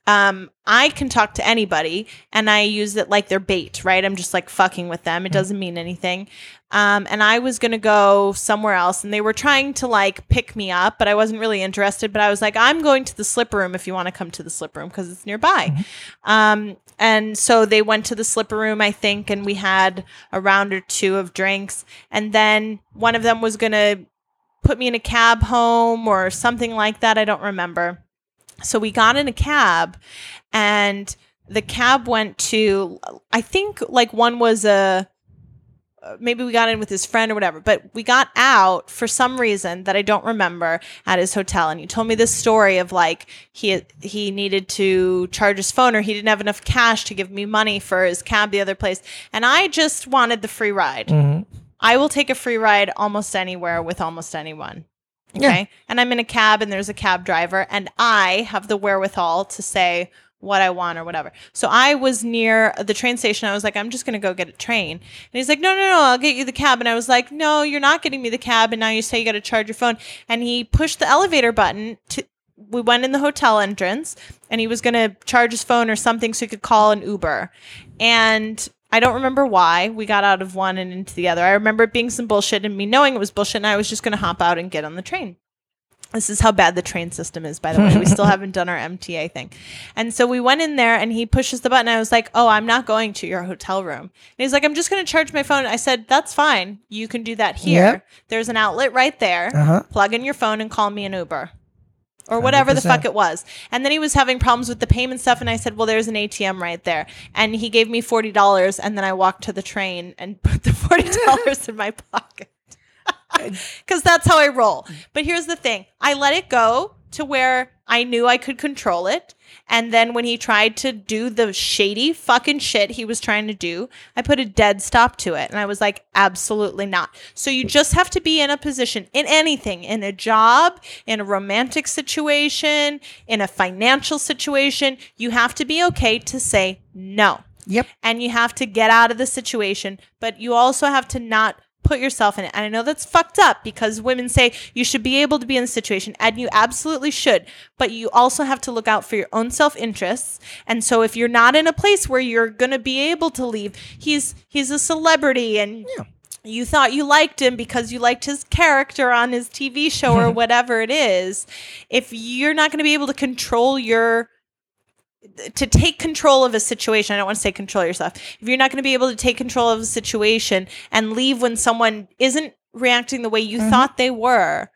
Speaker 1: um, I can talk to anybody and I use it like their bait, right? I'm just like fucking with them. It doesn't mean anything. Um, and I was going to go somewhere else and they were trying to like pick me up, but I wasn't really interested. But I was like, I'm going to the slip room if you want to come to the slip room because it's nearby. Um, and so they went to the slipper room, I think, and we had a round or two of drinks. And then one of them was going to put me in a cab home or something like that. I don't remember. So we got in a cab and the cab went to, I think like one was a, maybe we got in with his friend or whatever, but we got out for some reason that I don't remember at his hotel. And he told me this story of like he he needed to charge his phone or he didn't have enough cash to give me money for his cab the other place. And I just wanted the free ride.
Speaker 2: Mhm.
Speaker 1: I will take a free ride almost anywhere with almost anyone. Okay.
Speaker 2: Yeah.
Speaker 1: And I'm in a cab and there's a cab driver and I have the wherewithal to say what I want or whatever. So I was near the train station. I was like, I'm just going to go get a train. And he's like, no, no, no, I'll get you the cab. And I was like, no, you're not getting me the cab. And now you say you got to charge your phone. And he pushed the elevator button to, we went in the hotel entrance and he was going to charge his phone or something so he could call an Uber. And I don't remember why we got out of one and into the other. I remember it being some bullshit and me knowing it was bullshit and I was just going to hop out and get on the train. This is how bad the train system is, by the way. We still haven't done our MTA thing. And so we went in there and he pushes the button. I was like, Oh, I'm not going to your hotel room. And he's like, I'm just going to charge my phone. I said, That's fine. You can do that here.
Speaker 2: Yep.
Speaker 1: There's an outlet right there.
Speaker 2: Uh-huh.
Speaker 1: Plug in your phone and call me an Uber. Or whatever the
Speaker 2: 100%.
Speaker 1: fuck it was. And then he was having problems with the payment stuff. And I said, Well, there's an ATM right there. And he gave me $40. And then I walked to the train and put the $40 in my pocket because that's how I roll. But here's the thing I let it go to where I knew I could control it. And then when he tried to do the shady fucking shit he was trying to do, I put a dead stop to it. And I was like, absolutely not. So you just have to be in a position in anything, in a job, in a romantic situation, in a financial situation. You have to be okay to say no
Speaker 2: Yep.
Speaker 1: and you have to get out of the situation, but you also have to not put yourself in it. And I know that's fucked up because women say you should be able to be in the situation, and you absolutely should, but you also have to look out for your own self interests. And so if you're not in a place where you're gonna be able to leave, he's he's a celebrity and
Speaker 2: Yeah.
Speaker 1: you thought you liked him because you liked his character on his TV show or whatever it is. If you're not going to be able to control your to take control of a situation, I don't want to say control yourself. If you're not going to be able to take control of a situation and leave when someone isn't reacting the way you
Speaker 2: Mhm.
Speaker 1: thought they were,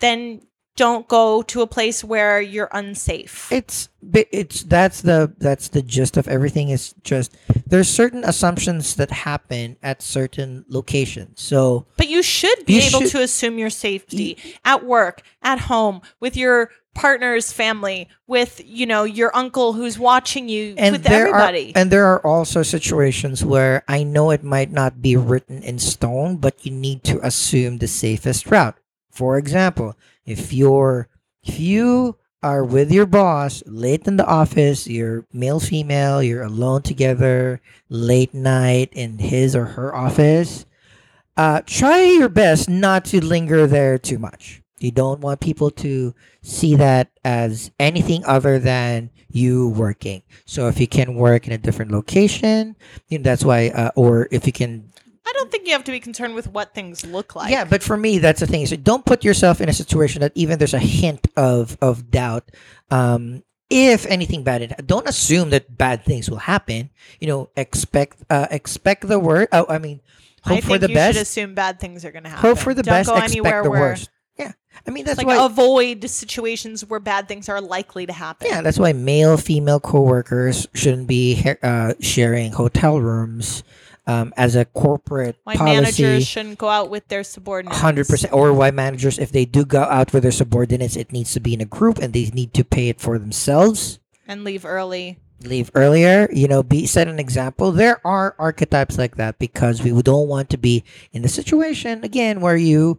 Speaker 1: then don't go to a place where you're unsafe.
Speaker 2: it's it's that's the that's the gist of everything is just there's certain assumptions that happen at certain locations so
Speaker 1: But you should be
Speaker 2: You
Speaker 1: able
Speaker 2: should-
Speaker 1: to assume your safety at work, at home, with your partner's family, with you know your uncle who's watching you,
Speaker 2: and
Speaker 1: with
Speaker 2: there
Speaker 1: everybody.
Speaker 2: are and there are also situations where i know it might not be written in stone but you need to assume the safest route for example if you're if you are with your boss late in the office you're male female you're alone together late night in his or her office uh, try your best not to linger there too much you don't want people to see that as anything other than you working. So if you can work in a different location, you know, that's why, uh, or if you can,
Speaker 1: I don't think you have to be concerned with what things look like.
Speaker 2: yeah. But for me, that's the thing. So don't put yourself in a situation that even there's a hint of of doubt. Um, if anything bad, don't assume that bad things will happen. You know, expect uh, expect the worst. Oh, I mean,
Speaker 1: I
Speaker 2: hope
Speaker 1: think
Speaker 2: for the
Speaker 1: you
Speaker 2: best.
Speaker 1: should assume bad things are going to happen.
Speaker 2: Hope for the
Speaker 1: Don't
Speaker 2: best.
Speaker 1: Go
Speaker 2: Expect
Speaker 1: anywhere
Speaker 2: the
Speaker 1: where,
Speaker 2: worst. I mean that's
Speaker 1: Like
Speaker 2: why.
Speaker 1: avoid situations where bad things are likely to happen.
Speaker 2: Yeah, that's why male female coworkers shouldn't be uh, sharing hotel rooms um, as a corporate
Speaker 1: Why
Speaker 2: policy.
Speaker 1: managers shouldn't go out with their subordinates.
Speaker 2: Hundred percent, or why managers, if they do go out with their subordinates, it needs to be in a group, and they need to pay it for themselves.
Speaker 1: and leave early.
Speaker 2: Leave earlier, you know. Be set an example. There are archetypes like that because we don't want to be in the situation again where you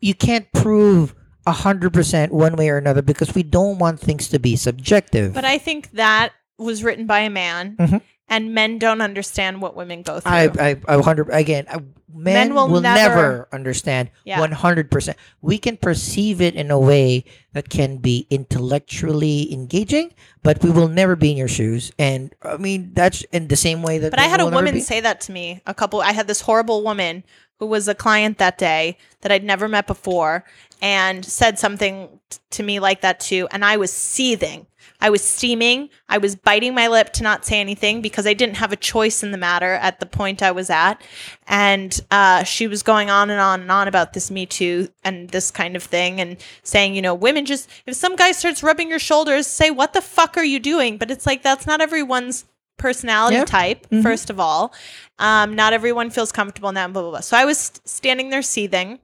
Speaker 2: you can't prove a hundred percent one way or another because we don't want things to be subjective.
Speaker 1: But I think that was written by a man,
Speaker 2: Mhm.
Speaker 1: and men don't understand what women go through.
Speaker 2: I, I, I hundred again. I, men,
Speaker 1: Men will
Speaker 2: will, never,
Speaker 1: never-
Speaker 2: understand one hundred percent. We can perceive it in a way that can be intellectually engaging, but we will never be in your shoes. And I mean, that's in the same way that.
Speaker 1: But I had a woman
Speaker 2: be-
Speaker 1: say that to me. A couple. I had this horrible woman who was a client that day that I'd never met before, and said something t- to me like that too. And I was seething. I was steaming. I was biting my lip to not say anything because I didn't have a choice in the matter at the point I was at. And uh, she was going on and on and on about this Me Too and this kind of thing, and saying, you know, women just if some guy starts rubbing your shoulders, say, "What the fuck are you doing?" But it's like that's not everyone's personality
Speaker 2: Yeah.
Speaker 1: type
Speaker 2: Mhm.
Speaker 1: first of all um, not everyone feels comfortable in that blah blah blah so i was standing there seething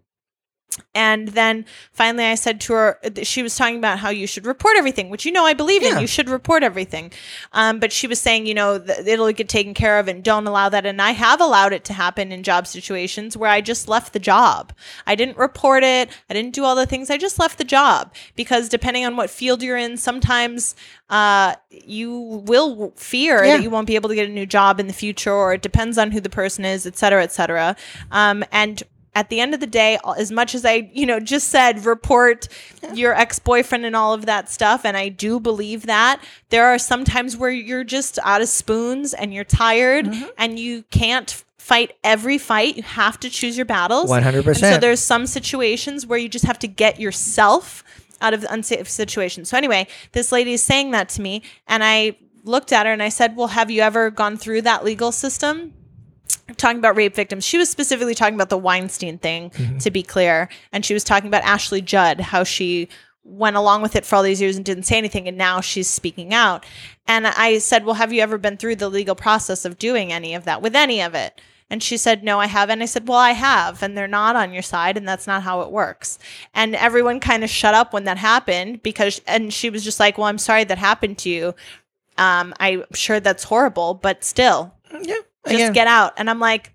Speaker 1: and then finally i said to her she was talking about how you should report everything which you know i believe in you should report everything. Um, but she was saying you know it'll get taken care of and don't allow that. And i have allowed it to happen in job situations where i just left the job. I didn't report it. I didn't do all the things. I just left the job. Because depending on what field you're in sometimes uh, you will fear
Speaker 2: Yeah.
Speaker 1: that you won't be able to get a new job in the future or it depends on who the person is et cetera et cetera. Um, and at the end of the day as much as i you know just said report your ex-boyfriend and all of that stuff and i do believe that there are some times where you're just out of spoons and you're tired
Speaker 2: Mm-hmm.
Speaker 1: and you can't fight every fight you have to choose your battles
Speaker 2: One hundred
Speaker 1: and so there's some situations where you just have to get yourself out of the unsafe situation. So anyway, this lady is saying that to me, and I looked at her and I said, "Well, have you ever gone through that legal system?" Talking about rape victims, she was specifically talking about the Weinstein thing, to be clear, and she was talking about Ashley Judd, how she went along with it for all these years and didn't say anything, and now she's speaking out. And I said, "Well, have you ever been through the legal process of doing any of that with any of it?" And she said, No, I haven't. I said, Well, I have. And they're not on your side. And that's not how it works. And everyone kind of shut up when that happened because, and she was just like, Well, I'm sorry that happened to you. Um, I'm sure that's horrible, but still,
Speaker 2: yeah,
Speaker 1: just
Speaker 2: again,
Speaker 1: get out. And I'm like,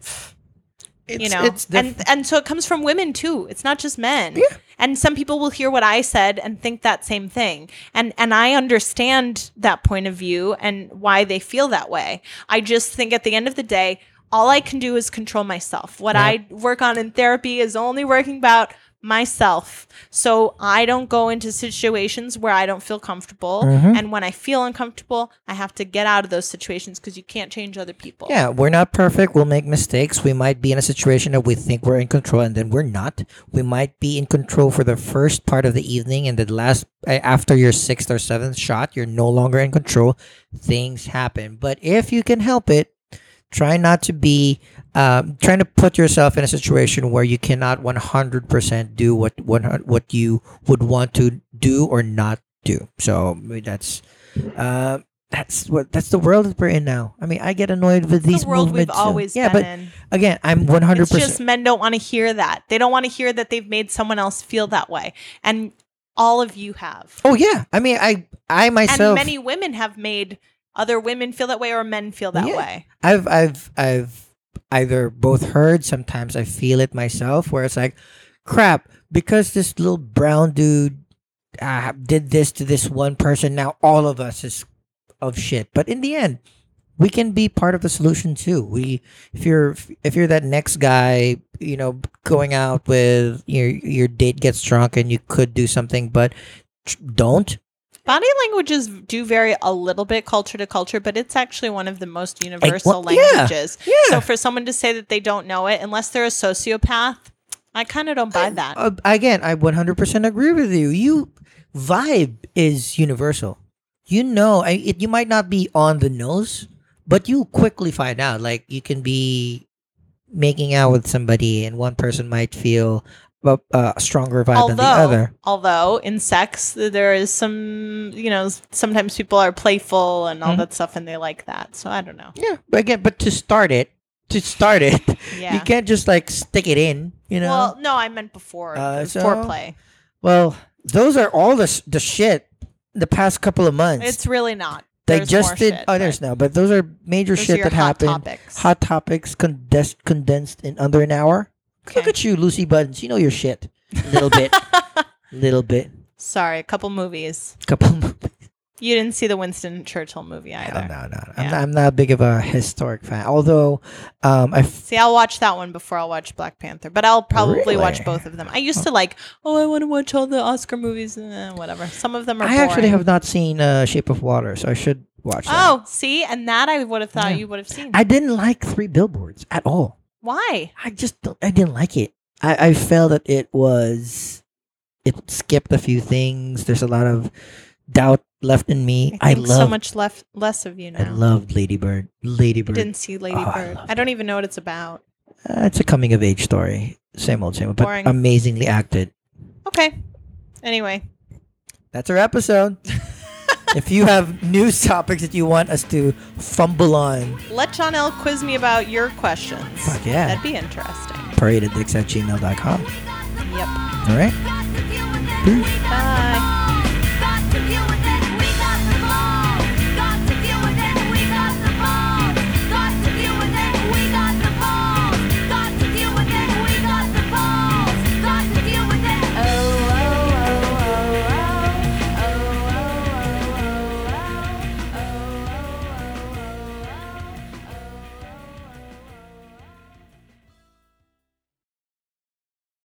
Speaker 2: it's,
Speaker 1: you know,
Speaker 2: it's diff-
Speaker 1: and and so it comes from women too. It's not just men.
Speaker 2: Yeah.
Speaker 1: And some people will hear what I said and think that same thing. And and I understand that point of view and why they feel that way. I just think at the end of the day, all I can do is control myself. What
Speaker 2: Yeah.
Speaker 1: I work on in therapy is only working about myself. So I don't go into situations where I don't feel comfortable.
Speaker 2: Mhm.
Speaker 1: And when I feel uncomfortable, I have to get out of those situations because you can't change other people.
Speaker 2: Yeah, we're not perfect. We'll make mistakes. We might be in a situation that we think we're in control and then we're not. We might be in control for the first part of the evening and the last after your sixth or seventh shot, you're no longer in control. Things happen. But if you can help it, Try not to be um, trying to put yourself in a situation where you cannot 100% do what what what you would want to do or not do. So maybe that's uh, that's what that's the world that we're in now. I mean, I get annoyed with these
Speaker 1: the world we've
Speaker 2: movements. too.
Speaker 1: always
Speaker 2: yeah,
Speaker 1: been
Speaker 2: but
Speaker 1: in.
Speaker 2: again, I'm 100.
Speaker 1: It's just
Speaker 2: percent
Speaker 1: men don't want to hear that. They don't want to hear that they've made someone else feel that way. And all of you have.
Speaker 2: Oh yeah, I mean, I I myself and
Speaker 1: many women have made other women feel that way or men feel that
Speaker 2: Yeah.
Speaker 1: way.
Speaker 2: I've I've I've either both heard. Sometimes I feel it myself, where it's like, crap, because this little brown dude uh, did this to this one person. Now all of us is of shit. But in the end, we can be part of the solution too. We, if you're if you're that next guy, you know, going out with your your date gets drunk and you could do something, but don't.
Speaker 1: Body languages do vary a little bit culture to culture, but it's actually one of the most universal
Speaker 2: well,
Speaker 1: languages.
Speaker 2: Yeah.
Speaker 1: So for someone to say that they don't know it, unless they're a sociopath, I kind of don't buy that.
Speaker 2: Uh, again, I 100% agree with you. You vibe is universal. You know, I, it, you might not be on the nose, but you quickly find out. Like you can be making out with somebody, and one person might feel a, a stronger vibe than the other.
Speaker 1: although in sex there is some, you know, sometimes people are playful and all
Speaker 2: Mhm.
Speaker 1: that stuff, and they like that. So I don't know.
Speaker 2: Yeah, but again, but to start it, to start it,
Speaker 1: Yeah.
Speaker 2: you can't just like stick it in. You know.
Speaker 1: Well, no, I meant before
Speaker 2: Uh, so-
Speaker 1: foreplay.
Speaker 2: Well, those are all the the shit the past couple of months.
Speaker 1: It's really not.
Speaker 2: they just did.
Speaker 1: shit,
Speaker 2: oh, there's
Speaker 1: but
Speaker 2: no, but those are major shit that
Speaker 1: hot
Speaker 2: happened.
Speaker 1: Topics.
Speaker 2: Hot topics condensed condensed in under an hour. Look at you, Lucy Buttons. You know your shit. A little bit. little bit.
Speaker 1: Sorry, a couple movies.
Speaker 2: Couple movies.
Speaker 1: You didn't see the Winston Churchill movie either.
Speaker 2: No, no, no. I'm, not, I'm not big of a historic fan. Although, um, I f-
Speaker 1: See, I'll watch that one before I'll watch Black Panther, but I'll probably watch both of them. I used to like, oh, I want to watch all the Oscar movies, eh, whatever. Some of them are.
Speaker 2: I actually have not seen uh, Shape of Water, so I should watch that.
Speaker 1: Oh, see, and that I would have thought
Speaker 2: Yeah.
Speaker 1: you would have seen.
Speaker 2: I didn't like Three Billboards at all.
Speaker 1: Why?
Speaker 2: I just don't, I didn't like it. I, I felt that it was it skipped a few things. There's a lot of doubt left in me.
Speaker 1: I
Speaker 2: I, love
Speaker 1: so much left less of you now.
Speaker 2: I loved Lady Bird. Lady
Speaker 1: I didn't see Lady
Speaker 2: Oh, I
Speaker 1: I, don't even know what it's about.
Speaker 2: Uh, it's a coming of age story. Same old, same old, but
Speaker 1: Boring.
Speaker 2: amazingly acted.
Speaker 1: Okay. Anyway,
Speaker 2: That's our episode. if you have news topics that you want us to fumble on,
Speaker 1: Let John L. quiz me about your questions.
Speaker 2: Fuck yeah.
Speaker 1: That'd be interesting.
Speaker 2: parade at dicks at gmail.com.
Speaker 1: Yep.
Speaker 2: All right? Peace. Bye.
Speaker 1: Bye.